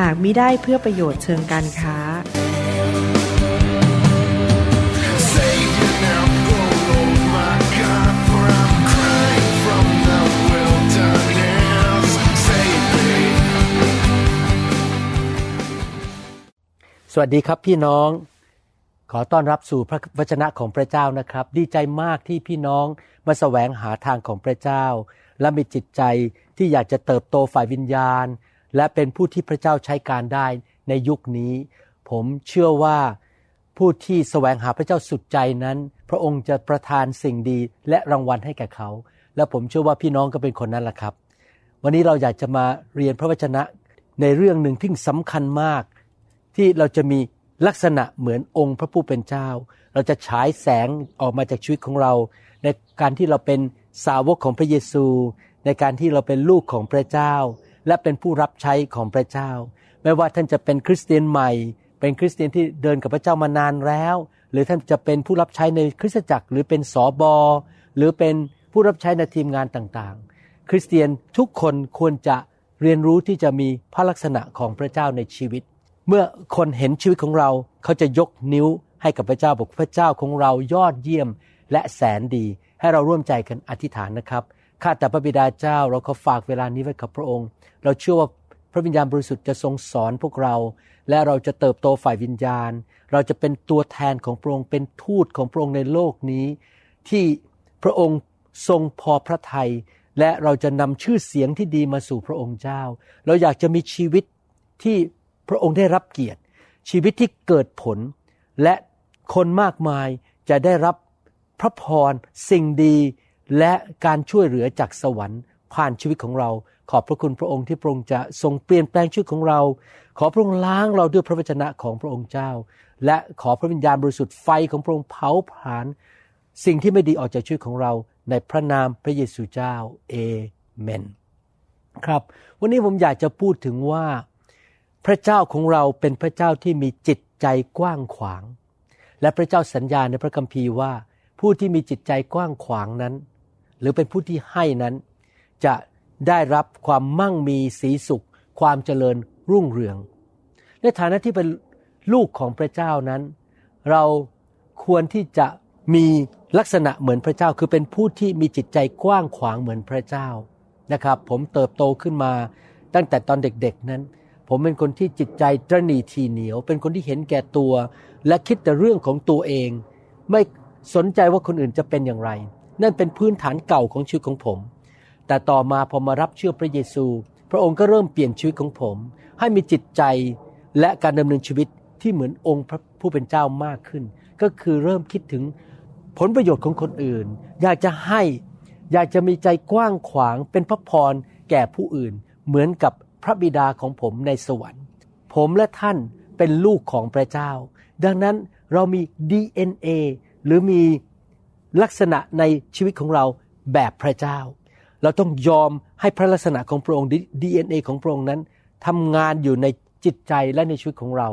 หากมิได้เพื่อประโยชน์เชิงการค้า สวัสดีครับพี่น้อง ขอต้อนรับสู่พระวจนะของพระเจ้านะครับ ดีใจมากที่พี่น้องมาแสวงหาทางของพระเจ้า และมีจิตใจที่อยากจะเติบโตฝ่ายวิญญาณ และเป็นผู้ที่พระเจ้าใช้การได้ในยุคนี้ ผมเชื่อว่าผู้ที่แสวงหาพระเจ้าสุดใจนั้น พระองค์จะประทานสิ่งดีและรางวัลให้แก่เขา และผมเชื่อว่าพี่น้องก็เป็นคนนั้นแหละครับ วันนี้เราอยากจะมาเรียนพระวจนะในเรื่องหนึ่งที่สำคัญมาก ที่เราจะมีลักษณะเหมือนองค์พระผู้เป็นเจ้า เราจะฉายแสงออกมาจากชีวิตของเรา ในการที่เราเป็นสาวกของพระเยซู ในการที่เราเป็นลูกของพระเจ้า และเป็นผู้รับใช้ของพระเจ้า ไม่ว่าท่านจะเป็นคริสเตียนใหม่ เป็นคริสเตียนที่เดินกับพระเจ้ามานานแล้ว หรือท่านจะเป็นผู้รับใช้ในคริสตจักร หรือเป็นสอบอหรือเป็นผู้รับใช้ในทีมงานต่างๆ คริสเตียนทุกคนควรจะเรียนรู้ที่จะมีพระลักษณะของพระเจ้าในชีวิต เมื่อคนเห็นชีวิตของเราเขาจะยกนิ้วให้กับพระเจ้าบอกพระเจ้าของเรายอดเยี่ยมและแสนดี ให้เราร่วมใจกันอธิษฐานนะครับ ข้าแต่พระบิดาเจ้าเราขอฝากเวลานี้ไว้กับพระองค์ เราเชื่อว่าพระวิญญาณบริสุทธิ์จะทรงสอนพวกเรา และเราจะเติบโตฝ่ายวิญญาณ เราจะเป็นตัวแทนของพระองค์เป็นทูตของพระองค์ในโลกนี้ ที่พระองค์ทรงพอพระทัยและเราจะนำชื่อเสียงที่ดีมาสู่พระองค์เจ้า เราอยากจะมีชีวิตที่พระองค์ได้รับเกียรติ ชีวิตที่เกิดผล และคนมากมายจะได้รับพระพรสิ่งดี และการช่วยเหลือจากสวรรค์ ผ่านชีวิตของเรา ขอบพระคุณพระองค์ที่พระองค์จะทรงเปลี่ยนแปลงชีวิตของเรา ขอพระองค์ล้างเราด้วยพระวจนะของพระองค์เจ้า และขอพระวิญญาณบริสุทธิ์ไฟของพระองค์เผาผลาญสิ่งที่ไม่ดีออกจากชีวิตของเราในพระนามพระเยซูเจ้าเอเมนครับวันนี้ผมอยากจะพูดถึงว่า พระเจ้าของเราเป็นพระเจ้าที่มีจิตใจกว้างขวาง และพระเจ้าสัญญาในพระคัมภีร์ว่า ผู้ที่มีจิตใจกว้างขวางนั้น หรือเป็นผู้ที่ให้นั้น จะได้รับความมั่งมีสีสุข ความเจริญรุ่งเรือง ในฐานะที่เป็นลูกของพระเจ้านั้น เราควรที่จะมีลักษณะเหมือนพระเจ้าคือเป็นผู้ที่มีจิตใจกว้างขวางเหมือนพระเจ้านะครับ ผมเติบโตขึ้นมาตั้งแต่ตอนเด็กๆนั้น ผมเป็นคนที่จิตใจตรนีทีเหนียว เป็นคนที่เห็นแก่ตัว และคิดแต่เรื่องของตัวเอง ไม่สนใจว่าคนอื่นจะเป็นอย่างไร นั่นเป็นพื้นฐานเก่าของชีวิตของผม แต่ต่อมาพอมารับเชื่อพระเยซู พระองค์ก็เริ่มเปลี่ยนชีวิตของผม ให้มีจิตใจและการดำเนินชีวิตที่เหมือนองค์พระผู้เป็นเจ้ามากขึ้น ก็คือเริ่มคิดถึงผลประโยชน์ของคนอื่น อยากจะให้อยากจะมีใจกว้างขวางเป็นพระพรแก่ผู้อื่น เหมือนกับพระบิดาของผมในสวรรค์ ผมและท่านเป็นลูกของพระเจ้า ดังนั้นเรามี DNA หรือมี ลักษณะในชีวิตของเราแบบพระเจ้า เราต้องยอมให้พระลักษณะของพระองค์ DNA ของพระองค์นั้นทำงานอยู่ในจิตใจและในชีวิตของเรา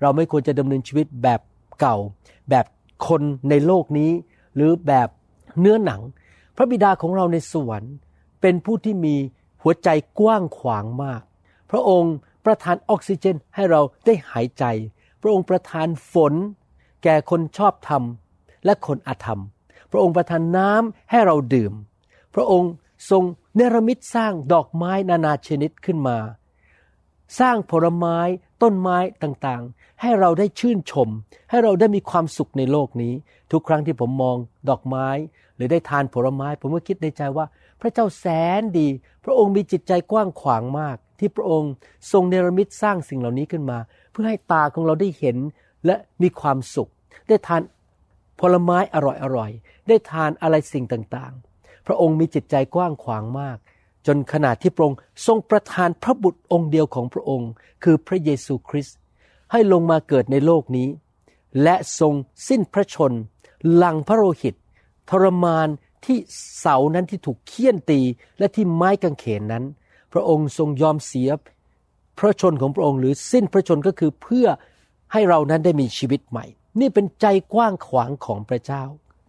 เราไม่ควรจะดำเนินชีวิตแบบเก่า แบบคนในโลกนี้ หรือแบบเนื้อหนัง พระบิดาของเราในสวรรค์ เป็นผู้ที่มีหัวใจกว้างขวางมาก พระองค์ประทานออกซิเจนให้เราได้หายใจ พระองค์ประทานฝน แก่คนชอบธรรมและคนอาธรรม พระองค์ประทานน้ำให้เราดื่ม พระองค์ทรงเนรมิตสร้างดอกไม้นานาชนิดขึ้นมา สร้างผลไม้ต้นไม้ต่างๆ ให้เราได้ชื่นชม ให้เราได้มีความสุขในโลกนี้ ทุกครั้งที่ผมมองดอกไม้ หรือได้ทานผลไม้ ผมก็คิดในใจว่า พระเจ้าแสนดี พระองค์มีจิตใจกว้างขวางมาก ที่พระองค์ทรงเนรมิตสร้างสิ่งเหล่านี้ขึ้นมา เพื่อให้ตาของเราได้เห็นและมีความสุข ได้ทาน ผลไม้อร่อยๆ ได้ทานอะไรสิ่งต่างๆ พระองค์มีจิตใจกว้างขวางมาก จนขนาดที่พระองค์ทรงประทานพระบุตรองค์เดียวของพระองค์ คือพระเยซูคริสต์ให้ลงมาเกิดในโลกนี้ และทรงสิ้นพระชน ลังพระโลหิต ทรมานที่เสานั้นที่ถูกเคี่ยนตีและที่ไม้กางเขนนั้น พระองค์ทรงยอมเสียพระชนของพระองค์หรือสิ้นพระชนก็คือเพื่อให้เรานั้นได้มีชีวิตใหม่ นี่เป็นใจกว้างขวางของพระเจ้า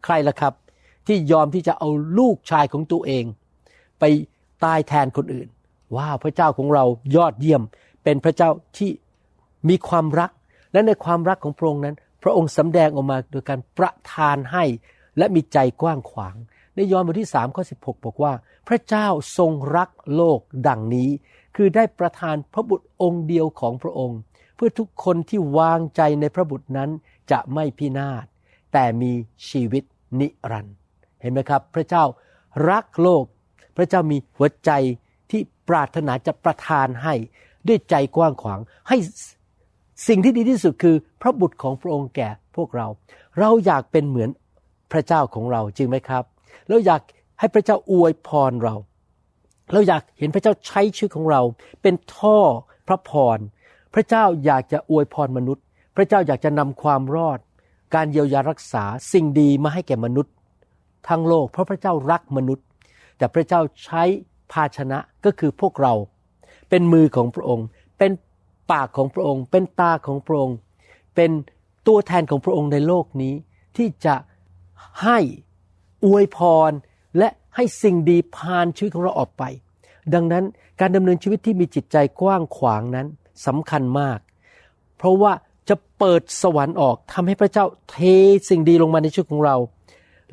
ใครล่ะครับ ที่ยอมที่จะเอาลูกชายของตัวเอง ไปตายแทนคนอื่น ว้าวพระเจ้าของเรายอดเยี่ยม เป็นพระเจ้าที่มีความรัก และในความรักของพระองค์นั้น พระองค์สำแดงออกมาโดยการประทานให้ และมีใจกว้างขวาง ในยอห์นบทที่3ข้อ16 บอกว่า พระเจ้าทรงรักโลกดังนี้ คือได้ประทานพระบุตรองค์เดียวของพระองค์ เพื่อทุกคนที่วางใจในพระบุตรนั้น จะไม่พินาศ แต่มีชีวิตนิรันดร์เห็นไหมครับ พระเจ้ารักโลก พระเจ้ามีหัวใจที่ปรารถนาจะประทานให้ด้วยใจกว้างขวาง ให้สิ่งที่ดีที่สุดคือ พระบุตรของพระองค์แก่พวกเรา เราอยากเป็นเหมือนพระเจ้าของเราจริงไหมครับ เราอยากให้พระเจ้าอวยพรเรา เราอยากเห็นพระเจ้าใช้ชีวิตของเรา เป็นท่อพระพร พระเจ้าอยากจะอวยพรมนุษย์ พระเจ้าอยากจะนำความรอด การเยียวยารักษาสิ่งดีมาให้แก่มนุษย์ ทั้งโลก เพราะพระเจ้ารักมนุษย์ แต่พระเจ้าใช้ภาชนะก็คือพวกเรา เป็นมือของพระองค์ เป็นปากของพระองค์ เป็นตาของพระองค์ เป็นตัวแทนของพระองค์ในโลกนี้ ที่จะให้อวยพรและให้สิ่งดีผ่านชีวิตของเราออกไป ดังนั้นการดำเนินชีวิตที่มีจิตใจกว้างขวางนั้นสำคัญมาก เพราะว่า จะเปิดสวรรค์ออกทำให้พระเจ้าเทสิ่งดีลงมาในชีวิตของเรา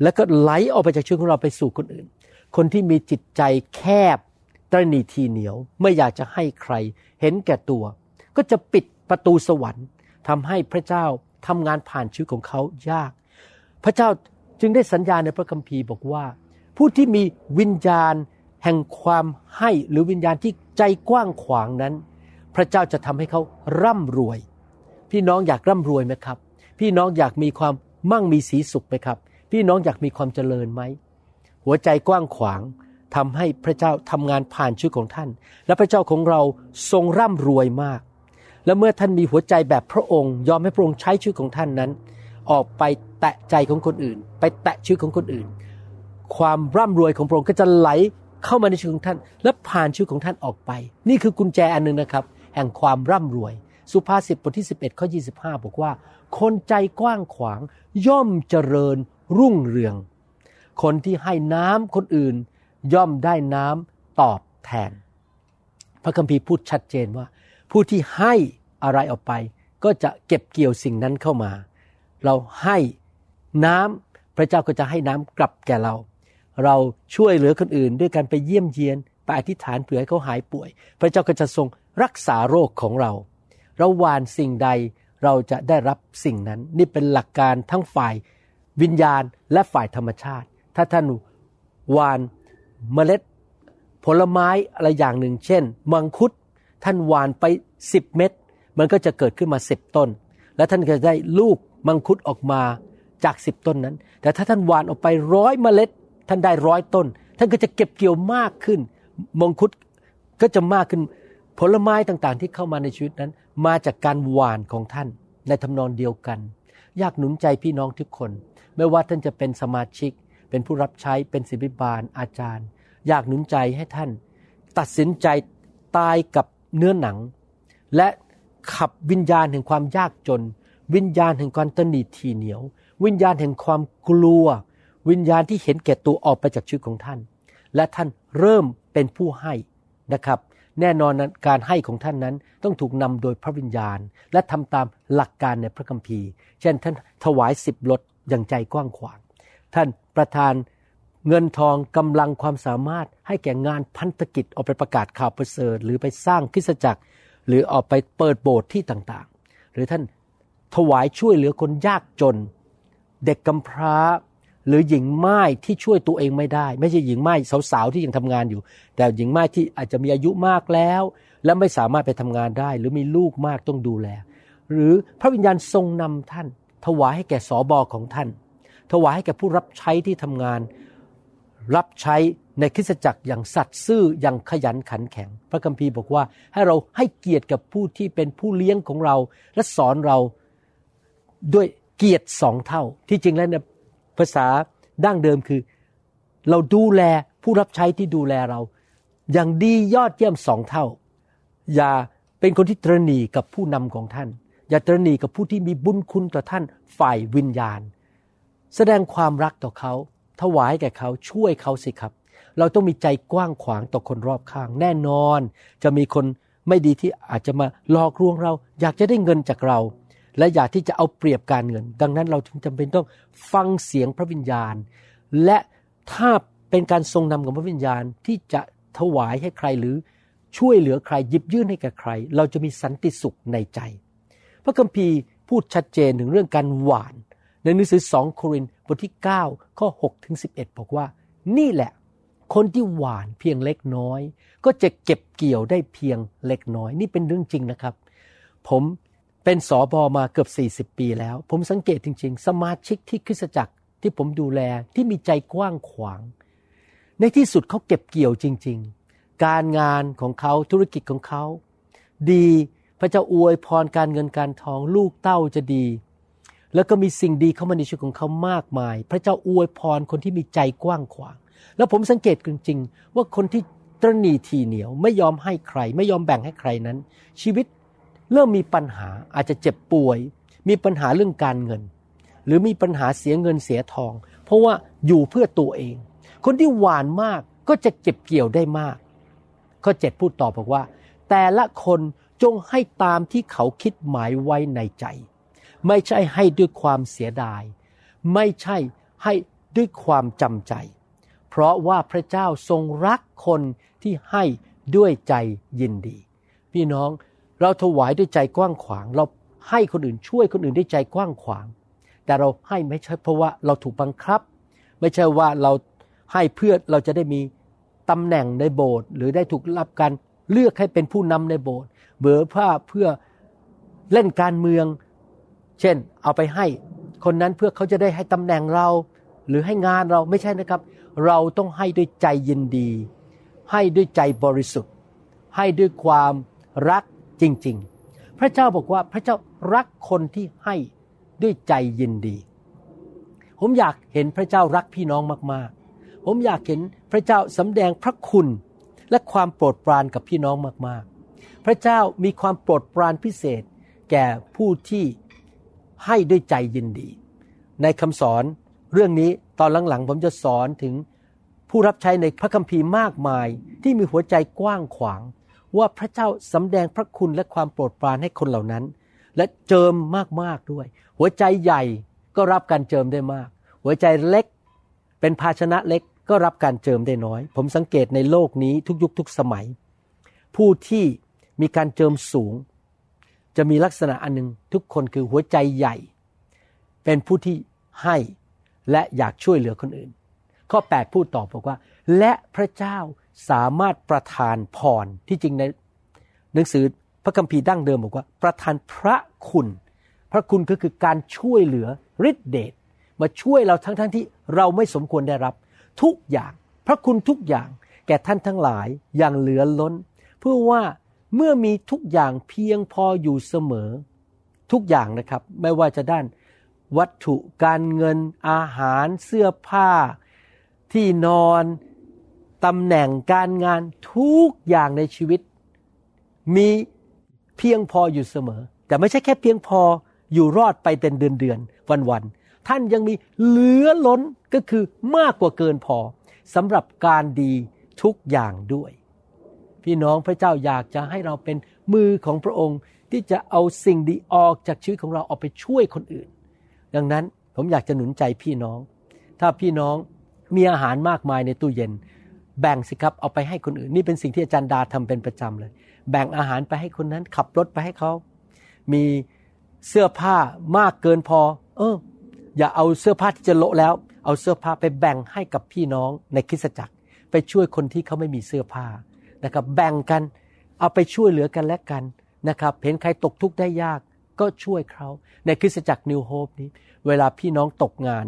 แล้วก็ไหลออกไปจากชีวิตของเราไปสู่คนอื่น คนที่มีจิตใจแคบตรณีทีเหนียวไม่อยากจะให้ใคร เห็นแก่ตัว ก็จะปิดประตูสวรรค์ทำให้พระเจ้าทำงานผ่านชีวิตของเขายาก พระเจ้าจึงได้สัญญาในพระคัมภีร์บอกว่า ผู้ที่มีวิญญาณแห่งความให้หรือวิญญาณที่ใจกว้างขวางนั้น พระเจ้าจะทำให้เขาร่ำรวย พี่น้องอยากร่ำรวยไหมครับ พี่น้องอยากมีความมั่งมีสีสุขไหมครับ พี่น้องอยากมีความเจริญไหม หัวใจกว้างขวางทำให้พระเจ้าทำงานผ่านชีวิตของท่าน และพระเจ้าของเราทรงร่ำรวยมาก และเมื่อท่านมีหัวใจแบบพระองค์ ยอมให้พระองค์ใช้ชีวิตของท่านนั้น ออกไปแตะใจของคนอื่น ไปแตะชีวิตของคนอื่น ความร่ำรวยของพระองค์ก็จะไหลเข้ามาในชีวิตของท่าน และผ่านชีวิตของท่านออกไป นี่คือกุญแจอันหนึ่งนะครับ แห่งความร่ำรวย สุภาษิตบทที่ 11ข้อ25 บอกว่า คนใจกว้างขวางย่อมเจริญรุ่งเรือง คนที่ให้น้ำคนอื่น ย่อมได้น้ำตอบแทน พระคัมภีร์พูดชัดเจนว่า ผู้ที่ให้อะไรออกไป ก็จะเก็บเกี่ยวสิ่งนั้นเข้ามา เราให้น้ำพระเจ้าก็จะให้น้ำกลับแก่เรา เราช่วยเหลือคนอื่นด้วยการไปเยี่ยมเยียนไปอธิษฐานเผื่อให้เขาหายป่วย พระเจ้าก็จะทรงรักษาโรคของเรา เราหวานสิ่งใดเราจะได้รับสิ่งนั้น นี่เป็นหลักการทั้งฝ่ายวิญญาณและฝ่ายธรรมชาติ ถ้าท่านหวานเมล็ด ผลไม้อะไรอย่างหนึ่ง เช่น มังคุดท่านหวานไป 10 เม็ดมันก็จะเกิดขึ้นมา 10 ต้น และท่านก็จะได้ลูกมังคุดออกมาจาก 10 ต้นนั้น แต่ถ้าท่านหวานออกไปร้อยเมล็ด ท่านได้ร้อยต้น ท่านก็จะเก็บเกี่ยวมากขึ้น มังคุดก็จะมากขึ้น ผลไม้ต่างๆ ที่เข้ามาในชีวิตนั้น มาจากการหวานของท่านในทำนองเดียวกัน อยากหนุนใจพี่น้องทุกคน ไม่ว่าท่านจะเป็นสมาชิก เป็นผู้รับใช้เป็นศิบิบาลอาจารย์ อยากหนุนใจให้ท่าน ตัดสินใจตายกับเนื้อหนัง และขับวิญญาณแห่งความยากจน วิญญาณแห่งความตนีทีเหนียว วิญญาณแห่งความกลัว วิญญาณที่เห็นแก่ตัวออกไปจากชีวิตของท่าน และท่านเริ่มเป็นผู้ให้นะครับ แน่นอนนั้นการให้ของท่านนั้นต้องถูกนำโดยพระวิญญาณ และทำตามหลักการในพระคัมภีร์ เช่นท่านถวายสิบลดอย่างใจกว้างขวาง ท่านประทานเงินทองกำลังความสามารถให้แก่งานพันธกิจออกไปประกาศข่าวประเสริฐ หรือไปสร้างคริสตจักร หรือออกไปเปิดโบสถ์ที่ต่างๆ หรือท่านถวายช่วยเหลือคนยากจน เด็กกำพร้า หรือหญิงไม้ที่ช่วยตัวเองไม่ได้ ไม่ใช่หญิงไม้สาวๆที่ยังทำงานอยู่ แต่หญิงไม้ที่อาจจะมีอายุมากแล้ว และไม่สามารถไปทำงานได้ หรือมีลูกมากต้องดูแล หรือพระวิญญาณทรงนำท่าน ถวายให้แก่สอบอของท่าน ถวายให้แก่ผู้รับใช้ที่ทำงาน รับใช้ในคริสตจักรอย่างสัตย์ซื่ออย่างขยันขันแข็ง พระคัมภีร์บอกว่าให้เราให้เกียรติกับผู้ที่เป็นผู้เลี้ยงของเรา และสอนเราด้วยเกียรติสองเท่า ที่จริงแล้วเนี่ย ภาษาดั้งเดิมคือ เราดูแลผู้รับใช้ที่ดูแลเรา อย่างดียอดเยี่ยมสองเท่า อย่าเป็นคนที่ตรณีกับผู้นำของท่าน อย่าตรณีกับผู้ที่มีบุญคุณต่อท่านฝ่ายวิญญาณ แสดงความรักต่อเขา ถวายแก่เขาช่วยเขาสิครับ เราต้องมีใจกว้างขวางต่อคนรอบข้าง แน่นอน จะมีคนไม่ดีที่อาจจะมาหลอกลวงเรา อยากจะได้เงินจากเรา และอยากที่จะเอาเปรียบการเงิน ดังนั้นเราจึงจำเป็นต้องฟังเสียงพระวิญญาณ และถ้าเป็นการทรงนำของพระวิญญาณที่จะถวายให้ใครหรือช่วยเหลือใครหยิบยื่นให้กับใคร เราจะมีสันติสุขในใจ พระคัมภีร์พูดชัดเจนถึงเรื่องการหวาน ในหนังสือ2โครินธ์บทที่ 9 ข้อ6ถึง11 บอกว่า นี่แหละ คนที่หวานเพียงเล็กน้อย ก็จะเก็บเกี่ยวได้เพียงเล็กน้อย นี่เป็นเรื่องจริงนะครับ ผม เป็นสอบอมาเกือบ 40 ปีแล้ว ผมสังเกตจริง ๆ สมาชิกที่คริสตจักรที่ผมดูแลที่มีใจกว้างขวาง ในที่สุดเขาเก็บเกี่ยวจริง ๆ การงานของเขาธุรกิจของเขา ดีพระเจ้าอวยพรการเงินการทองลูกเต้าจะดี แล้วก็มีสิ่งดีเข้ามาในชีวิตของเขามากมาย พระเจ้าอวยพรคนที่มีใจกว้างขวาง แล้วผมสังเกตจริง ๆ ว่าคนที่ตรณีทีเหนียวไม่ยอมให้ใคร ไม่ยอมแบ่งให้ใครนั้น ชีวิต เริ่มมีปัญหาอาจจะเจ็บป่วย มีปัญหาเรื่องการเงิน หรือมีปัญหาเสียเงินเสียทอง เพราะว่าอยู่เพื่อตัวเอง คนที่หวานมากก็จะเก็บเกี่ยวได้มาก ข้อเจ็ดพูดต่อบอกว่า แต่ละคนจงให้ตามที่เขาคิดหมายไว้ในใจ ไม่ใช่ให้ด้วยความเสียดาย ไม่ใช่ให้ด้วยความจำใจ เพราะว่าพระเจ้าทรงรักคนที่ให้ด้วยใจยินดี พี่น้อง เราถวายด้วยใจกว้างขวาง เราให้คนอื่นช่วยคนอื่นด้วยใจกว้างขวาง แต่เราให้ไม่ใช่เพราะว่าเราถูกบังคับ ไม่ใช่ว่าเราให้เพื่อเราจะได้มีตำแหน่งในโบสถ์หรือได้ถูกรับการเลือกให้เป็นผู้นำในโบสถ์เบือผ้าเพื่อเล่นการเมือง เช่น เอาไปให้คนนั้นเพื่อเขาจะได้ให้ตำแหน่งเรา หรือให้งานเราไม่ใช่นะครับ เราต้องให้ด้วยใจยินดี ให้ด้วยใจบริสุทธิ์ ให้ด้วยความรัก จริง ๆ พระเจ้าบอกว่าพระเจ้ารักคนที่ให้ด้วยใจยินดี ผมอยากเห็นพระเจ้ารักพี่น้องมากๆ ผมอยากเห็นพระเจ้าสำแดงพระคุณและความโปรดปรานกับพี่น้องมากๆ พระเจ้ามีความโปรดปรานพิเศษ แก่ผู้ที่ให้ด้วยใจยินดี ในคำสอนเรื่องนี้ตอนหลังๆ ผมจะสอนถึงผู้รับใช้ในพระคัมภีร์มากมายที่มีหัวใจกว้างขวาง ว่าพระเจ้าสำแดงพระคุณและความโปรดปรานให้คนเหล่านั้น และเจิมมากๆด้วย หัวใจใหญ่ก็รับการเจิมได้มาก หัวใจเล็กเป็นภาชนะเล็กก็รับการเจิมได้น้อย ผมสังเกตในโลกนี้ทุกยุคทุกสมัย ผู้ที่มีการเจิมสูง จะมีลักษณะอันหนึ่งทุกคนคือหัวใจใหญ่ เป็นผู้ที่ให้และอยากช่วยเหลือคนอื่น ข้อ 8 พูดต่อบอกว่า และพระเจ้า สามารถประทานพรที่จริงในหนังสือพระคัมภีร์ดั้งเดิมบอกว่า ประทานพระคุณ พระคุณก็คือการช่วยเหลือฤทธิเดชมาช่วยเราทั้งๆทที่เราไม่สมควรได้รับ ทุกอย่างพระคุณทุกอย่างแก่ท่านทั้งหลายอย่างเหลือล้น เพื่อว่าเมื่อมีทุกอย่างเพียงพออยู่เสมอ ทุกอย่างนะครับไม่ว่าจะด้านวัตถุการเงินอาหารเสื้อผ้า ที่นอน ตำแหน่งการงานทุกอย่างในชีวิต มีเพียงพออยู่เสมอ แต่ไม่ใช่แค่เพียงพออยู่รอดไปเป็นเดือนเดือนวันวันท่านยังมีเหลือล้นก็คือมากกว่าเกินพอสำหรับการดีทุกอย่างด้วย พี่น้องพระเจ้าอยากจะให้เราเป็นมือของพระองค์ที่จะเอาสิ่งดีออกจากชีวิตของเราเอาไปช่วยคนอื่น ดังนั้นผมอยากจะหนุนใจพี่น้อง ถ้าพี่น้องมีอาหารมากมายในตู้เย็น แบ่งสิครับเอาไปให้คนอื่น นี่เป็นสิ่งที่อาจารย์ดาทำเป็นประจำเลย แบ่งอาหารไปให้คนนั้นขับรถไปให้เขา มีเสื้อผ้ามากเกินพอ เออ อย่าเอาเสื้อผ้าที่จะโละแล้ว เอาเสื้อผ้าไปแบ่งให้กับพี่น้องในคริสตจักร ไปช่วยคนที่เขาไม่มีเสื้อผ้านะครับ แบ่งกันเอาไปช่วยเหลือกันและกันนะครับเห็นใครตกทุกข์ได้ยากก็ช่วยเขาในคริสตจักรนิวโฮปนี้ เวลาพี่น้องตกงาน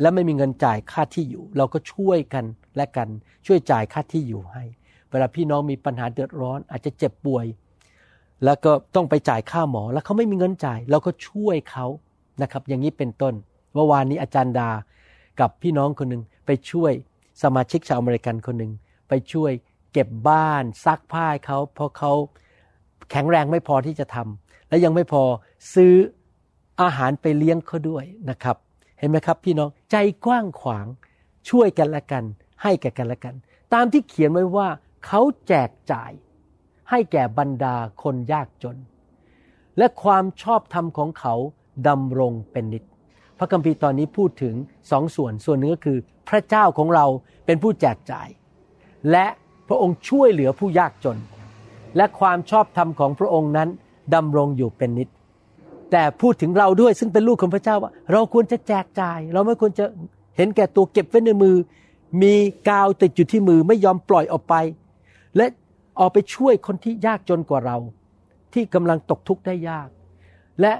และไม่มีเงินจ่ายค่าที่อยู่ เราก็ช่วยกัน และกันช่วยจ่ายค่าที่อยู่ให้ เวลาพี่น้องมีปัญหาเดือดร้อน อาจจะเจ็บป่วย แล้วก็ต้องไปจ่ายค่าหมอ แล้วเขาไม่มีเงินจ่ายเราก็ช่วยเขานะครับ อย่างนี้เป็นต้นเมื่อวานนี้อาจารย์ดากับพี่น้องคนหนึ่งไปช่วยสมาชิกชาวอเมริกันคนหนึ่งไปช่วยเก็บบ้านซักผ้าเขาเพราะเขาแข็งแรงไม่พอที่จะทำและยังไม่พอซื้ออาหารไปเลี้ยงเขาด้วยนะครับ เห็นไหมครับ พี่น้องใจกว้างขวางช่วยกันละกัน ให้แก่กันและกัน ตามที่เขียนไว้ว่าเขาแจกจ่ายให้แก่บรรดาคนยากจน และความชอบธรรมของเขาดำรงเป็นนิจพระคัมภีร์ตอนนี้พูดถึงสองส่วนส่วนหนึ่งก็คือ พระเจ้าของเราเป็นผู้แจกจ่าย และพระองค์ช่วยเหลือผู้ยากจน และความชอบธรรมของพระองค์นั้นดำรงอยู่เป็นนิจแต่พูดถึงเราด้วยซึ่งเป็นลูกของพระเจ้าว่า เราควรจะแจกจ่าย เราไม่ควรจะเห็นแก่ตัวเก็บไว้ในมือ มีกาวติดอยู่ที่มือไม่ยอมปล่อยออกไป และออกไปช่วยคนที่ยากจนกว่าเรา ที่กำลังตกทุกข์ได้ยาก และ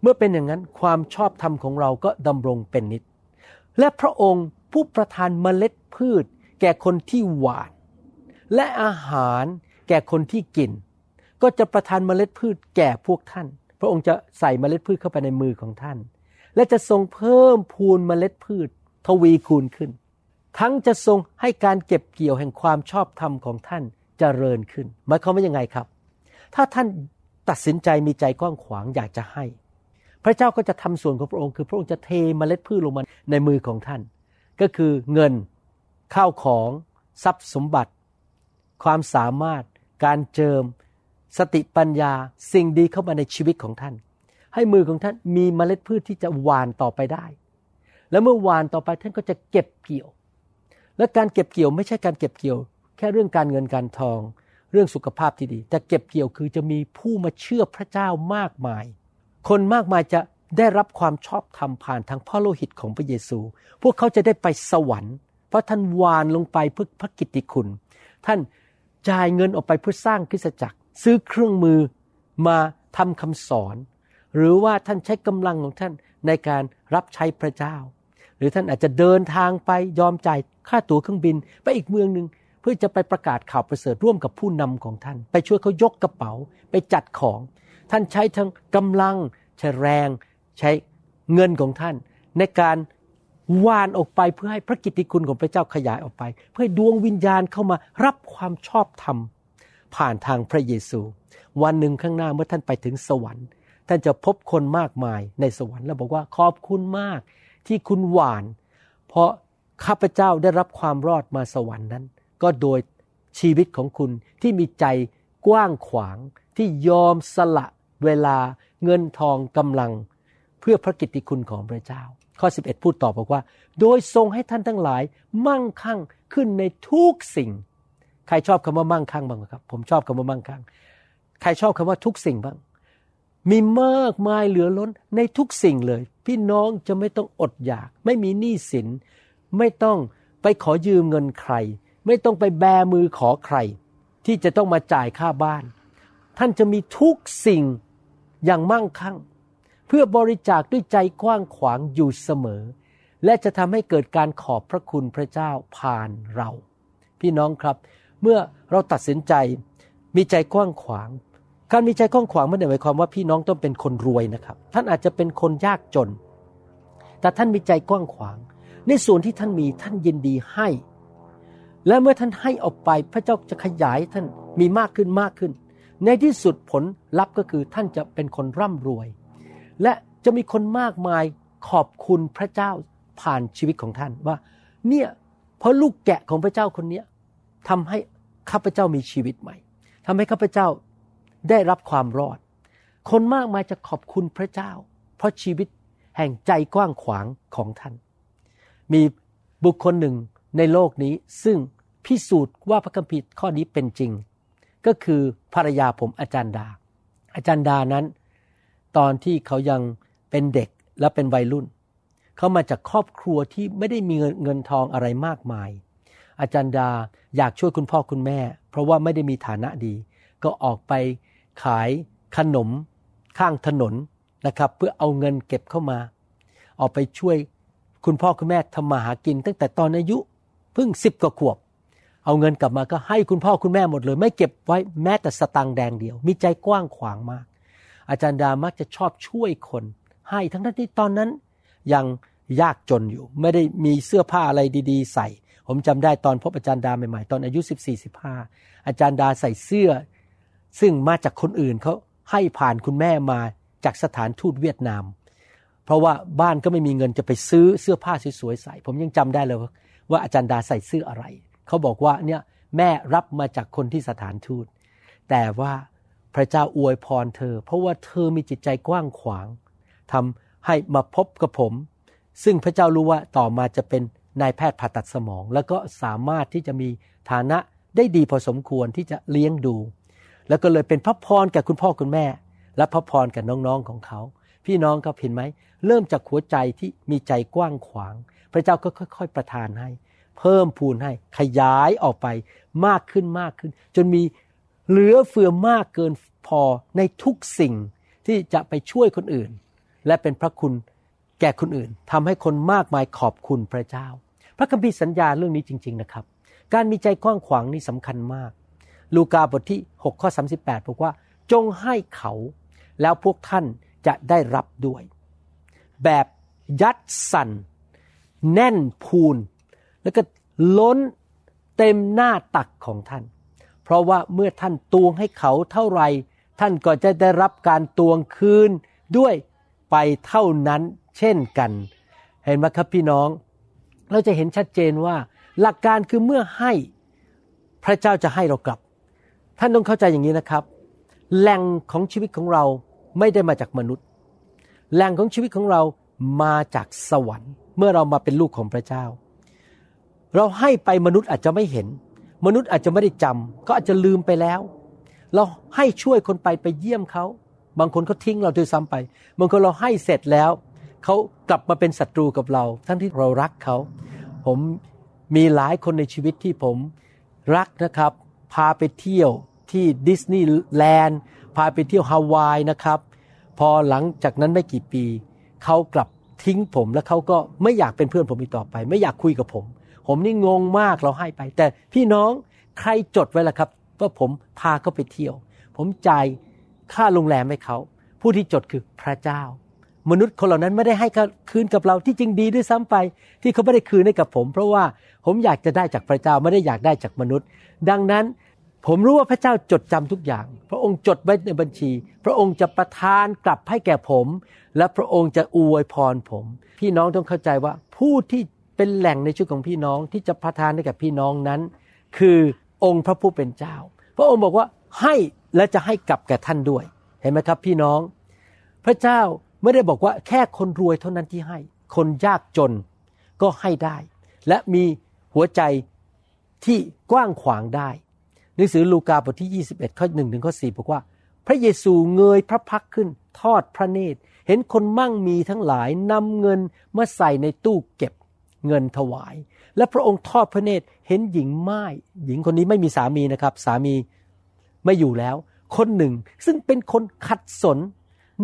เมื่อเป็นอย่างนั้นความชอบธรรมของเราก็ดำรงเป็นนิจและพระองค์ผู้ประทานเมล็ดพืช แก่คนที่หวาน และอาหารแก่คนที่กิน ก็จะประทานเมล็ดพืชแก่พวกท่าน พระองค์จะใส่เมล็ดพืชเข้าไปในมือของท่าน และจะทรงเพิ่มพูนเมล็ดพืช ทวีคูณขึ้น ทั้งจะทรงให้การเก็บเกี่ยวแห่งความชอบธรรมของท่านเจริญขึ้นหมายความว่ายังไงครับ ถ้าท่านตัดสินใจมีใจกว้างขวางอยากจะให้ พระเจ้าก็จะทำส่วนของพระองค์ คือพระองค์จะเทเมล็ดพืชลงมาในมือของท่าน ก็คือเงินข้าวของทรัพย์สมบัติ ความสามารถ การเจิม สติปัญญาสิ่งดีเข้ามาในชีวิตของท่าน ให้มือของท่านมีเมล็ดพืชที่จะหวานต่อไปได้ แล้วเมื่อหวานต่อไปท่านก็จะเก็บเกี่ยว และการเก็บเกี่ยวไม่ใช่การเก็บเกี่ยว แค่เรื่องการเงินการทอง เรื่องสุขภาพที่ดี แต่เก็บเกี่ยวคือจะมีผู้มาเชื่อพระเจ้ามากมาย คนมากมายจะได้รับความชอบธรรมผ่านทางพระโลหิตของพระเยซู พวกเขาจะได้ไปสวรรค์ เพราะท่านวานลงไปเพื่อพระกิตติคุณ ท่านจ่ายเงินออกไปเพื่อสร้างคริสตจักร ซื้อเครื่องมือมาทำคำสอน หรือว่าท่านใช้กำลังของท่านในการรับใช้พระเจ้า หรือท่านอาจจะเดินทางไปยอมจ่าย ค่าตั๋วเครื่องบินไปอีกเมืองหนึ่งเพื่อจะไปประกาศข่าวประเสริฐร่วมกับผู้นำของท่าน ไปช่วยเขายกกระเป๋าไปจัดของ ท่านใช้ทั้งกำลังใช้แรง ใช้เงินของท่าน ในการวานออกไปเพื่อให้พระกิตติคุณของพระเจ้าขยายออกไป เพื่อดวงวิญญาณเข้ามารับความชอบธรรม ผ่านทางพระเยซู วันหนึ่งข้างหน้าเมื่อท่านไปถึงสวรรค์ ท่านจะพบคนมากมายในสวรรค์แล้วบอกว่าขอบคุณมากที่คุณหวาน เพราะ ข้าพเจ้าได้รับความรอดมาสวรรค์นั้น ก็โดยชีวิตของคุณที่มีใจกว้างขวางที่ยอมสละเวลาเงินทองกำลัง เพื่อพระกิตติคุณของพระเจ้า ข้อ 11 พูดต่อบอกว่า โดยทรงให้ท่านทั้งหลาย มั่งคั่งขึ้นในทุกสิ่ง ใครชอบคำว่ามั่งคั่งบ้างครับ ผมชอบคำว่ามั่งคั่ง ใครชอบคำว่าทุกสิ่งบ้าง มีมากมายเหลือล้นในทุกสิ่งเลย พี่น้องจะไม่ต้องอดอยาก ไม่มีหนี้สิน ไม่ต้องไปขอยืมเงินใคร ไม่ต้องไปแบมือขอใคร ที่จะต้องมาจ่ายค่าบ้าน ท่านจะมีทุกสิ่งอย่างมั่งคั่ง เพื่อบริจาคด้วยใจกว้างขวางอยู่เสมอ และจะทำให้เกิดการขอบพระคุณพระเจ้าผ่านเรา พี่น้องครับเมื่อเราตัดสินใจมีใจกว้างขวาง การมีใจกว้างขวางไม่ได้หมายความว่าพี่น้องต้องเป็นคนรวยนะครับ ท่านอาจจะเป็นคนยากจน แต่ท่านมีใจกว้างขวาง ในส่วนที่ท่านมีท่านยินดีให้ และเมื่อท่านให้ออกไปพระเจ้าจะขยายท่านมีมากขึ้นมากขึ้น ในที่สุดผลลัพธ์ก็คือท่านจะเป็นคนร่ำรวย และจะมีคนมากมายขอบคุณพระเจ้าผ่านชีวิตของท่านว่า เนี่ยเพราะลูกแกะของพระเจ้าคนเนี้ทำให้ข้าพเจ้ามีชีวิตใหม่ทำให้ข้าพเจ้าได้รับความรอด คนมากมายจะขอบคุณพระเจ้า เพราะชีวิตแห่งใจกว้างขวางของท่าน มีบุคคลหนึ่งในโลกนี้ซึ่งพิสูจน์ว่าพระคัมภีร์ข้อนี้เป็นจริง ก็คือภรรยาผมอาจารย์ดา อาจารย์ดานั้น ตอนที่เขายังเป็นเด็กและเป็นวัยรุ่น เขามาจากครอบครัวที่ไม่ได้มีเงินเงินทองอะไรมากมาย อาจารย์ดาอยากช่วยคุณพ่อคุณแม่ เพราะว่าไม่ได้มีฐานะดี ก็ออกไปขายขนมข้างถนนนะครับ เพื่อเอาเงินเก็บเข้ามา ออกไปช่วย คุณพ่อคุณแม่ทำมาหากินตั้งแต่ตอนอายุเพิ่งสิบกว่าขวบ เอาเงินกลับมาก็ให้คุณพ่อคุณแม่หมดเลย ไม่เก็บไว้แม้แต่สตังแดงเดียว มีใจกว้างขวางมาก อาจารย์ดามักจะชอบช่วยคน ให้ทั้งที่ตอนนั้น ยังยากจนอยู่ ไม่ได้มีเสื้อผ้าอะไรดีๆ ใส่ ผมจำได้ตอนพบอาจารย์ดาใหม่ๆ ตอนอายุ 14-15 อาจารย์ดาใส่เสื้อ ซึ่งมาจากคนอื่นเขาให้ผ่านคุณแม่มาจากสถานทูตเวียดนาม เพราะว่าบ้านก็ไม่มีเงินจะไปซื้อเสื้อผ้าสวยๆใส่ ผมยังจำได้เลยว่าว่าอาจารย์ดาใส่เสื้ออะไร เขาบอกว่าเนี่ยแม่รับมาจากคนที่สถานทูต แต่ว่าพระเจ้าอวยพรเธอ เพราะว่าเธอมีจิตใจกว้างขวางทำให้มาพบกับผม ซึ่งพระเจ้ารู้ว่าต่อมาจะเป็นนายแพทย์ผ่าตัดสมอง แล้วก็สามารถที่จะมีฐานะได้ดีพอสมควรที่จะเลี้ยงดู แล้วก็เลยเป็นพระพรแก่คุณพ่อคุณแม่ และพระพรแก่น้องๆของเขา พี่น้องครับเห็นไหม เริ่มจากหัวใจที่มีใจกว้างขวาง พระเจ้าก็ค่อย ๆ ประทานให้ เพิ่มพูนให้ ขยายออกไปมากขึ้นมากขึ้น จนมีเหลือเฟือมากเกินพอในทุกสิ่งที่จะไปช่วยคนอื่น และเป็นพระคุณแก่คนอื่นทำให้คนมากมายขอบคุณพระเจ้า พระคัมภีร์สัญญาเรื่องนี้จริง ๆนะครับ การมีใจกว้างขวางนี่สำคัญมาก ลูกาบทที่6ข้อ38บอกว่า จงให้เขา แล้วพวกท่าน จะได้รับด้วย แบบยัดสั่นแน่นพูน แล้วก็ล้นเต็มหน้าตักของท่าน เพราะว่าเมื่อท่านตวงให้เขาเท่าไหรท่านก็จะได้รับการตวงคืนด้วยไปเท่านั้นเช่นกัน เห็นไหมครับพี่น้อง เราจะเห็นชัดเจนว่า หลักการคือเมื่อให้พระเจ้าจะให้เรากลับ ท่านต้องเข้าใจอย่างนี้นะครับ แหล่งของชีวิตของเรา ไม่ได้มาจากมนุษย์ แหล่งของชีวิตของเรามาจากสวรรค์ เมื่อเรามาเป็นลูกของพระเจ้า เราให้ไปมนุษย์อาจจะไม่เห็น มนุษย์อาจจะไม่ได้จำก็อาจจะลืมไปแล้ว เราให้ช่วยคนไปไปเยี่ยมเขา บางคนเขาทิ้งเราด้วยซ้ำไป บางคนเราให้เสร็จแล้วเขากลับมาเป็นศัตรูกับเรา ทั้งที่เรารักเขา ผมมีหลายคนในชีวิตที่ผมรักนะครับ พาไปเที่ยวที่ดิสนีย์แลนด์ พาไปเที่ยวฮาวายนะครับ พอหลังจากนั้นไม่กี่ปีเขากลับทิ้งผมแล้วเขาก็ไม่อยากเป็นเพื่อนผมอีกต่อไป ไม่อยากคุยกับผม ผมนี่งงมากเราให้ไป แต่พี่น้องใครจดไว้ล่ะครับว่าผมพาเขาไปเที่ยว ผมจ่ายค่าโรงแรมให้เขาผู้ที่จดคือพระเจ้า มนุษย์คนเหล่านั้นไม่ได้ให้คืนกับเราที่จริงดีด้วยซ้ำไป ที่เขาไม่ได้คืนให้กับผม เพราะว่าผมอยากจะได้จากพระเจ้าไม่ได้อยากได้จากมนุษย์ ดังนั้น ผมรู้ว่าพระเจ้าจดจำทุกอย่าง พระองค์จดไว้ในบัญชี พระองค์จะประทานกลับให้แก่ผม และพระองค์จะอวยพรผม พี่น้องต้องเข้าใจว่าผู้ที่เป็นแหล่งในชีวิตของพี่น้องที่จะประทานให้กับพี่น้องนั้น คือองค์พระผู้เป็นเจ้า พระองค์บอกว่าให้และจะให้กลับแก่ท่านด้วย เห็นไหมครับ พี่น้อง พระเจ้าไม่ได้บอกว่าแค่คนรวยเท่านั้นที่ให้ คนยากจนก็ให้ได้ และมีหัวใจที่กว้างขวางได้ หนังสือลูกาบทที่ 21 ข้อ1ถึงข้อ4บอกว่า พระเยซูเงยพระพักขึ้น ทอดพระเนตร เห็นคนมั่งมีทั้งหลายนำเงินมาใส่ในตู้เก็บเงินถวาย และพระองค์ทอดพระเนตรเห็นหญิงไม้หญิงคนนี้ไม่มีสามีนะครับ สามีไม่อยู่แล้ว คนหนึ่งซึ่งเป็นคนขัดสน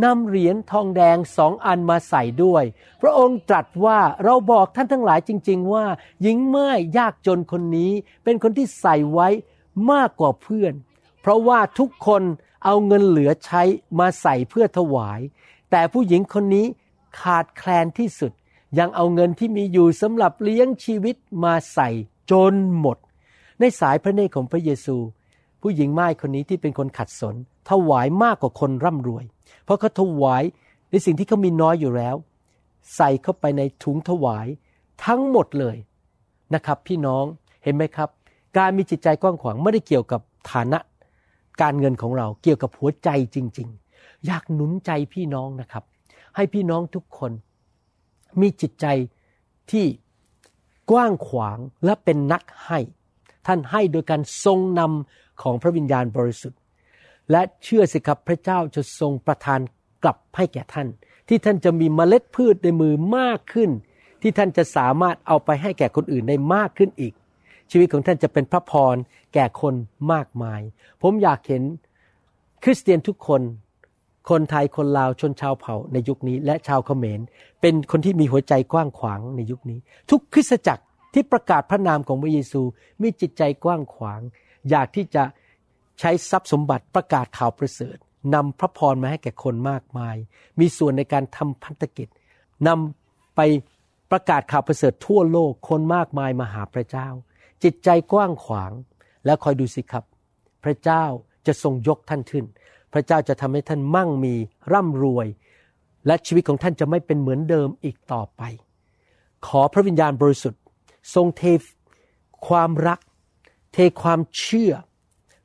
นำเหรียญทองแดงสองอันมาใส่ด้วย พระองค์ตรัสว่าเราบอกท่านทั้งหลายจริง ๆ ว่า หญิงไม้ยากจนคนนี้ เป็นคนที่ใส่ไว้ มากกว่าเพื่อน เพราะว่าทุกคนเอาเงินเหลือใช้มาใส่เพื่อถวาย แต่ผู้หญิงคนนี้ขาดแคลนที่สุด ยังเอาเงินที่มีอยู่สำหรับเลี้ยงชีวิตมาใส่จนหมด ในสายพระเนตรของพระเยซู ผู้หญิงไม้คนนี้ที่เป็นคนขัดสน ถวายมากกว่าคนร่ำรวย เพราะเขาถวายในสิ่งที่เขามีน้อยอยู่แล้ว ใส่เข้าไปในถุงถวายทั้งหมดเลยนะครับ พี่น้องเห็นไหมครับ การมีจิตใจกว้างขวางไม่ได้เกี่ยวกับฐานะการเงินของเราเกี่ยวกับหัวใจจริง ๆ อยากหนุนใจพี่น้องนะครับ ให้พี่น้องทุกคน มีจิตใจที่กว้างขวางและเป็นนักให้ ท่านให้โดยการทรงนำของพระวิญญาณบริสุทธิ์ และเชื่อสิครับพระเจ้าจะทรงประทานกลับให้แก่ท่าน ที่ท่านจะมีเมล็ดพืชในมือมากขึ้น ที่ท่านจะสามารถเอาไปให้แก่คนอื่นได้มากขึ้นอีก ชีวิตของท่านจะเป็นพระพรแก่คนมากมาย ผมอยากเห็นคริสเตียนทุกคน คนไทยคนลาวชนชาวเผ่าในยุคนี้ และชาวเขมร เป็นคนที่มีหัวใจกว้างขวางในยุคนี้ ทุกคริสตจักรที่ประกาศพระนามของพระเยซูมีจิตใจกว้างขวาง อยากที่จะใช้ทรัพย์สมบัติประกาศข่าวประเสริฐนำพระพรมาให้แก่คนมากมาย มีส่วนในการทำพันธกิจนำไปประกาศข่าวประเสริฐทั่วโลกคนมากมายมาหาพระเจ้า จิตใจกว้างขวาง แล้วคอยดูสิครับ พระเจ้าจะทรงยกท่านขึ้น พระเจ้าจะทำให้ท่านมั่งมีร่ำรวย และชีวิตของท่านจะไม่เป็นเหมือนเดิมอีกต่อไป ขอพระวิญญาณบริสุทธิ์ ทรงเทความรัก เทความเชื่อ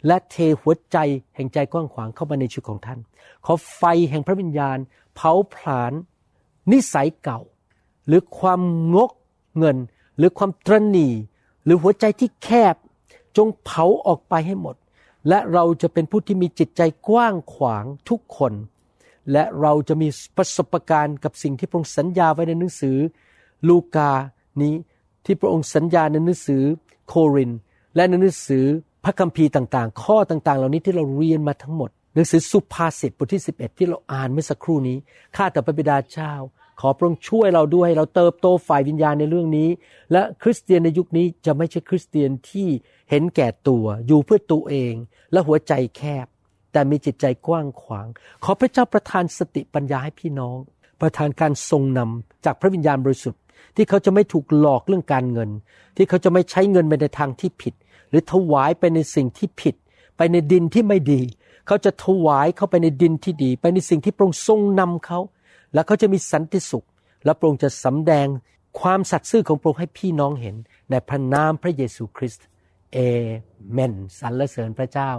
และเทหัวใจแห่งใจกว้างขวางเข้ามาในชีวิตของท่าน ขอไฟแห่งพระวิญญาณ เผาผลาญนิสัยเก่า หรือความงกเงิน หรือความตรณี หรือหัวใจที่แคบจงเผาออกไปให้หมด และเราจะเป็นผู้ที่มีจิตใจกว้างขวางทุกคน และเราจะมีประสบการณ์กับสิ่งที่พระองค์สัญญาไว้ในหนังสือ ลูกานี้ที่พระองค์สัญญาในหนังสือโคริน และในหนังสือพระคัมภีร์ต่างๆ ข้อต่างๆ เหล่านี้ที่เราเรียนมาทั้งหมด หนังสือสุภาษิตบทที่ 11 ที่เราอ่านเมื่อสักครู่นี้ข้าแต่พระบิดาเจ้า ขอพระองค์ช่วยเราด้วยให้เราเติบโตฝ่ายวิญญาณในเรื่องนี้ และคริสเตียนในยุคนี้จะไม่ใช่คริสเตียนที่เห็นแก่ตัวอยู่เพื่อตัวเอง และหัวใจแคบ แต่มีจิตใจกว้างขวาง ขอพระเจ้าประทานสติปัญญาให้พี่น้อง ประทานการทรงนำจากพระวิญญาณบริสุทธิ์ ที่เขาจะไม่ถูกหลอกเรื่องการเงิน ที่เขาจะไม่ใช้เงินไปในทางที่ผิด หรือถวายไปในสิ่งที่ผิด ไปในดินที่ไม่ดี เขาจะถวายเข้าไปในดินที่ดี ไปในสิ่งที่พระองค์ทรงนำเขา แล้วเขาจะมีสันติสุข และพระองค์จะสำแดงความสัตย์ซื่อของพระองค์ให้พี่น้องเห็น ในพระนามพระเยซูคริสต์เอเมนสรรเสริญพระเจ้า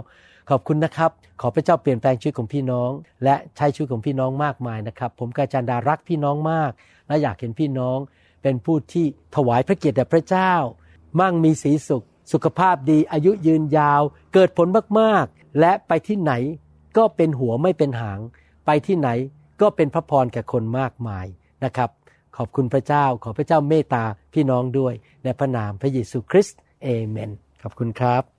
ขอบคุณนะครับ ขอพระเจ้าเปลี่ยนแปลงชีวิตของพี่น้อง และใช้ชีวิตของพี่น้องมากมายนะครับ ผมกาจันดารักพี่น้องมาก และอยากเห็นพี่น้อง เป็นผู้ที่ถวายพระเกียรติแด่พระเจ้า มั่งมีสีสุข สุขภาพดี อายุยืนยาว เกิดผลมากๆ และไปที่ไหนก็เป็นหัวไม่เป็นหาง ไปที่ไหน ก็เป็นพระพรแก่คนมากมายนะครับ ขอบคุณพระเจ้าขอพระเจ้าเมตตาพี่น้องด้วยในพระนามพระเยซูคริสต์เอเมนขอบคุณครับ